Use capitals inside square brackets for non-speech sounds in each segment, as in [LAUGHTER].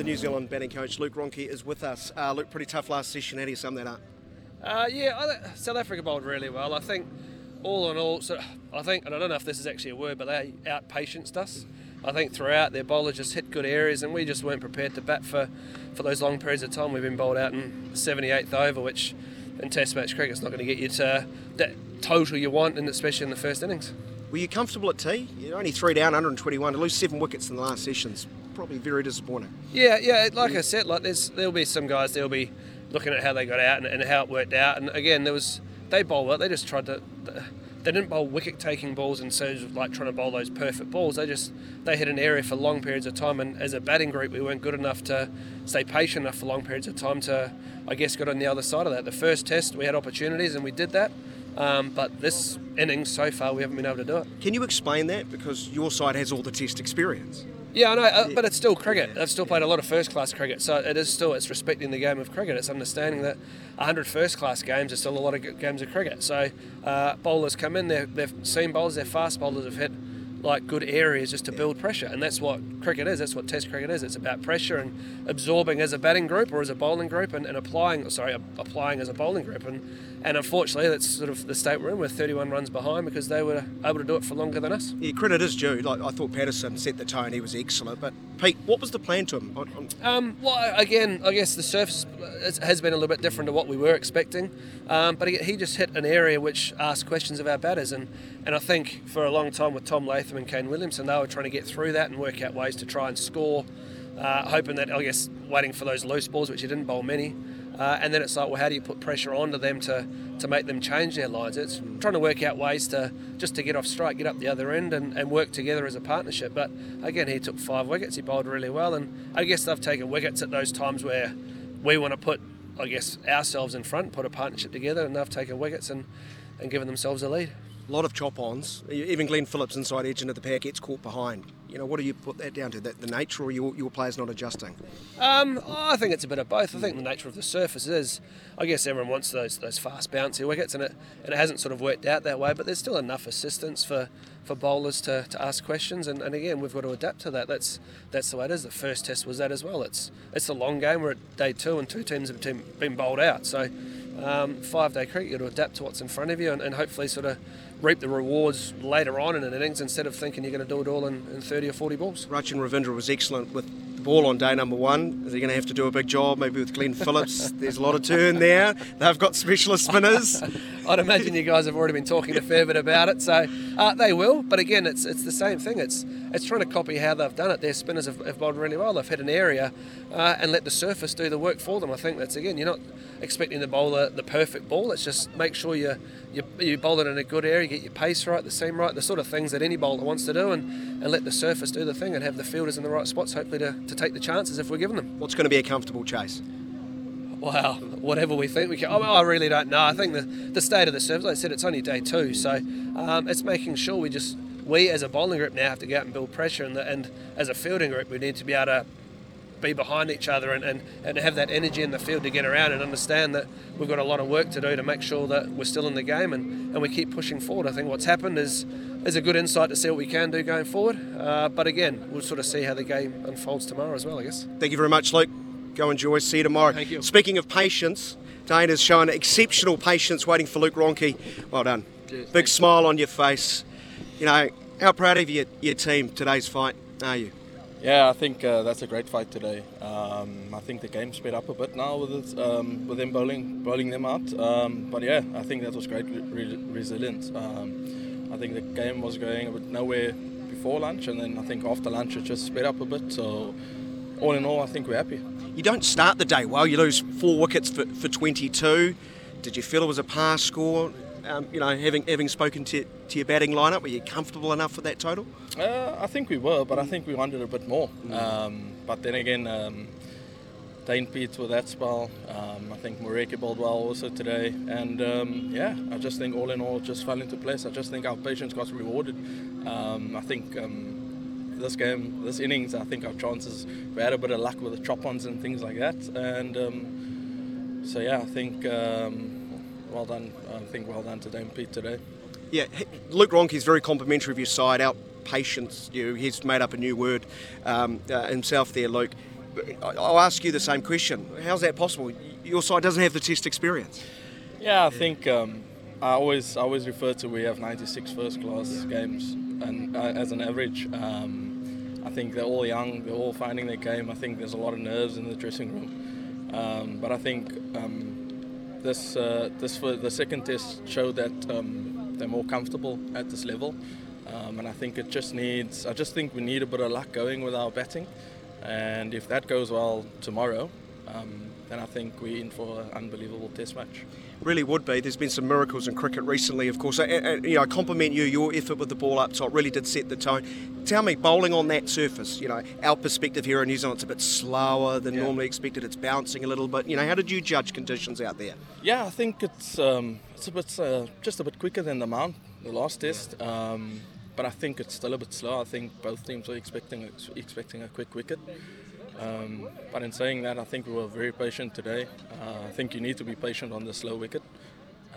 The New Zealand batting coach Luke Ronchi is with us. Uh, Luke, pretty tough last session. How do you sum that up? Uh, yeah, I, South Africa bowled really well. I think, all in all, so I think, and I don't know if this is actually a word, but they outpatienced us. I think throughout their bowlers just hit good areas, and we just weren't prepared to bat for, for those long periods of time. We've been bowled out in 78th over, which in Test match cricket is not going to get you to that total you want, and especially in the first innings. Were you comfortable at tea? You're only three down, 121 to lose seven wickets in the last sessions. Probably very disappointing. Yeah, yeah. Like I said, like there's there'll be some guys there'll be looking at how they got out and, and how it worked out. And again, there was they bowl well. They just tried to. They didn't bowl wicket-taking balls in terms of like trying to bowl those perfect balls. They just they hit an area for long periods of time, and as a batting group, we weren't good enough to stay patient enough for long periods of time to, I guess, get on the other side of that. The first test, we had opportunities, and we did that. Um, but this innings so far, we haven't been able to do it. Can you explain that? Because your side has all the test experience. Yeah, I know, uh, but it's still cricket. I've still played a lot of first class cricket, so it is still it's respecting the game of cricket. It's understanding that 100 first class games are still a lot of games of cricket. So uh, bowlers come in, they've seen bowlers, they're fast bowlers have hit like good areas just to build pressure, and that's what cricket is. That's what Test cricket is. It's about pressure and absorbing as a batting group or as a bowling group, and, and applying. Sorry, applying as a bowling group, and and unfortunately that's sort of the state we're in. We're 31 runs behind because they were able to do it for longer than us. Yeah, credit is due. Like I thought, Paterson set the tone. He was excellent. But Piedt, what was the plan to him? Um, well, again, I guess the surface has been a little bit different to what we were expecting. Um, but he just hit an area which asked questions of our batters, and, and I think for a long time with Tom Latham and Kane Williamson, they were trying to get through that and work out ways to try and score, uh, hoping that I guess waiting for those loose balls, which he didn't bowl many. Uh, and then it's like, well, how do you put pressure onto them to, to make them change their lines? It's trying to work out ways to just to get off strike, get up the other end, and, and work together as a partnership. But again, he took five wickets. He bowled really well, and I guess they've taken wickets at those times where we want to put, I guess, ourselves in front, put a partnership together, and they've taken wickets and, and given themselves a lead. A lot of chop ons. Even Glenn Phillips inside edge into the pack gets caught behind. You know, what do you put that down to? That the nature or your, your players not adjusting? Um, I think it's a bit of both. I think the nature of the surface is, I guess everyone wants those those fast bouncy wickets, and it and it hasn't sort of worked out that way. But there's still enough assistance for, for bowlers to, to ask questions, and, and again we've got to adapt to that. That's that's the way it is. The first test was that as well. It's it's a long game. We're at day two, and two teams have been bowled out. So um, five day cricket, you've got to adapt to what's in front of you, and, and hopefully sort of reap the rewards later on in an innings instead of thinking you're going to do it all in, in 30 or 40 balls. Rachin Ravindra was excellent with the ball on day number one. He going to have to do a big job maybe with Glenn Phillips? There's a lot of turn there. They've got specialist spinners. I'd imagine you guys have already been talking a fair bit about it, so uh, they will. But again, it's it's the same thing. It's it's trying to copy how they've done it. Their spinners have, have bowled really well. They've hit an area uh, and let the surface do the work for them. I think that's again, you're not expecting the bowler the, perfect ball. It's just make sure you, you you bowl it in a good area, get your pace right, the seam right, the sort of things that any bowler wants to do, and, and let the surface do the thing and have the fielders in the right spots, hopefully to, to take the chances if we're given them. What's going to be a comfortable chase? Wow, whatever we think we can. Oh, I really don't know. I think the, the state of the surface, like I said, it's only day two, so um, it's making sure we just we as a bowling group now have to go out and build pressure, and, the, and as a fielding group, we need to be able to be behind each other and, and, and have that energy in the field to get around and understand that we've got a lot of work to do to make sure that we're still in the game and, and we keep pushing forward. I think what's happened is is a good insight to see what we can do going forward. Uh, but again, we'll sort of see how the game unfolds tomorrow as well, I guess. Thank you very much, Luke. Go enjoy. See you tomorrow. Thank you. Speaking of patience, Dane has shown exceptional patience waiting for Luke Ronchi. Well done. Cheers. Big smile on your face. You know, how proud of your, your team today's fight are you? Yeah, I think uh, that's a great fight today. Um, I think the game sped up a bit now with it, um, with them bowling bowling them out. Um, but yeah, I think that was great re- resilience. Um, I think the game was going a bit nowhere before lunch, and then I think after lunch it just sped up a bit. So all in all, I think we're happy. You don't start the day well. You lose four wickets for, for 22. Did you feel it was a pass score? Um, you know, having having spoken to, to your batting lineup, were you comfortable enough with that total? Uh, I think we were, but I think we wanted a bit more. Um, but then again, um, Dane Piedt with that spell. Um, I think Moreki bowled well also today, and um, yeah, I just think all in all, just fell into place. I just think our patience got rewarded. Um, I think um, this game, this innings, I think our chances we had a bit of luck with the chop-ons and things like that, and um, so yeah, I think well done. I think well done to Dane Piedt today. Yeah, Luke Ronchi's very complimentary of your side. Out patience, you. He's made up a new word um, uh, himself there, Luke. I'll ask you the same question. How's that possible? Your side doesn't have the test experience. Yeah, I think um, I always I always refer to we have 96 first class games and uh, as an average. Um, I think they're all young, they're all finding their game. I think there's a lot of nerves in the dressing room, um, but I think um, this uh, this for the second test showed that um, they're more comfortable at this level, um, and I think it just needs. I just think we need a bit of luck going with our batting. And if that goes well tomorrow, um, then I think we're in for an unbelievable test match. Really would be. There's been some miracles in cricket recently, of course. And, and, you know, I compliment you. Your effort with the ball up top really did set the tone. Tell me, bowling on that surface, you know, our perspective here in New Zealand, it's a bit slower than yeah. normally expected. It's bouncing a little bit. You know, how did you judge conditions out there? Yeah, I think it's um, it's a bit uh, just a bit quicker than the Mount, the last test. Um, but I think it's still a bit slow. I think both teams are expecting expecting a quick wicket. Um, but in saying that, I think we were very patient today. Uh, I think you need to be patient on the slow wicket.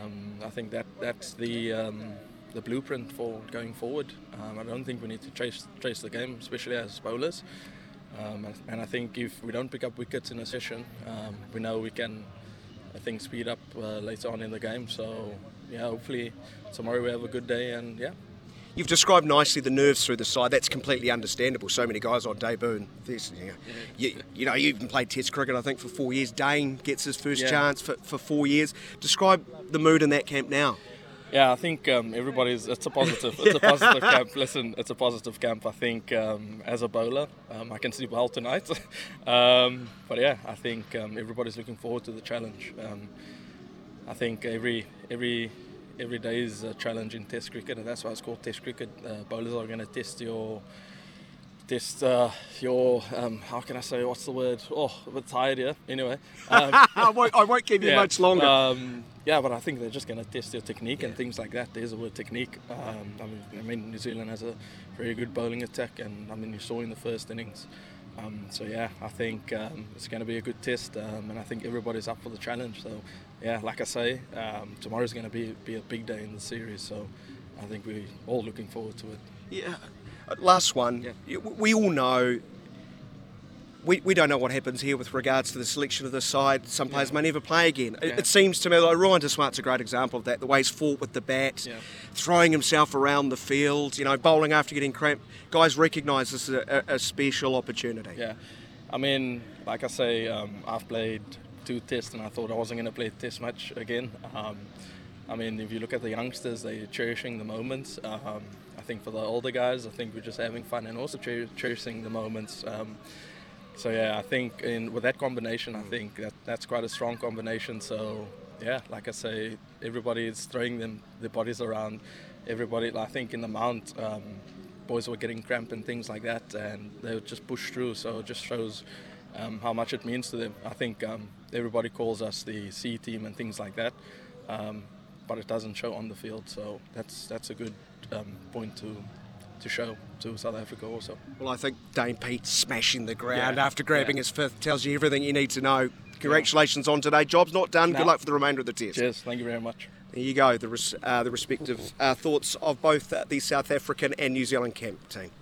Um, I think that that's the um, the blueprint for going forward. Um, I don't think we need to chase chase the game, especially as bowlers. Um, and I think if we don't pick up wickets in a session, um, we know we can, I think, speed up uh, later on in the game. So yeah, hopefully tomorrow we have a good day and yeah, You've described nicely the nerves through the side. That's completely understandable. So many guys on debut. And you, know, you, you, know, you even played Test cricket, I think, for four years. Dane gets his first yeah. chance for, for four years. Describe the mood in that camp now. Yeah, I think um, everybody's. It's a positive. It's a [LAUGHS] positive camp. Listen, it's a positive camp. I think um, as a bowler, um, I can sleep well tonight. [LAUGHS] Um, but yeah, I think um, everybody's looking forward to the challenge. Um, I think every every every day is a challenge in Test cricket, and that's why it's called Test cricket. Uh, bowlers are going to test your test uh, your um, how can I say what's the word? Oh, a bit tired here. Anyway, um, [LAUGHS] I, won't, I won't keep you yeah, much longer. Um, yeah, but I think they're just going to test your technique yeah. and things like that. There's a word technique. Um, I mean, I mean, New Zealand has a very good bowling attack, and I mean, you saw in the first innings. Um, so yeah, I think um, it's going to be a good test, um, and I think everybody's up for the challenge. So yeah, like I say, um, tomorrow's going to be be a big day in the series. So I think we're all looking forward to it. Yeah. Uh, last one. Yeah. We all know we, we don't know what happens here with regards to the selection of the side. Some players yeah. may never play again. It, yeah. it, seems to me like Ruan de Swardt's a great example of that. The way he's fought with the bat, yeah. throwing himself around the field, you know, bowling after getting cramped. Guys recognise this as a, a, special opportunity. Yeah, I mean, like I say, um, I've played two tests and I thought I wasn't going to play test match again. Um, I mean, if you look at the youngsters, they're cherishing the moments. Um, I think for the older guys, I think we're just having fun and also cher- cherishing the moments. Um, so yeah, I think in with that combination, I think that that's quite a strong combination. So yeah, like I say, everybody is throwing them their bodies around. Everybody, I think in the mount, um, boys were getting cramp and things like that, and they would just push through. So it just shows um, how much it means to them. I think um, everybody calls us the C team and things like that, um, but it doesn't show on the field. So that's that's a good um, point to to show to South Africa also. Well, I think Dane Piedt smashing the ground yeah. after grabbing yeah. his fifth tells you everything you need to know. Congratulations yeah. on today. Job's not done. No. Good luck for the remainder of the test. Cheers. Thank you very much. There you go, the, res- uh, the respective uh, thoughts of both uh, the South African and New Zealand camp team.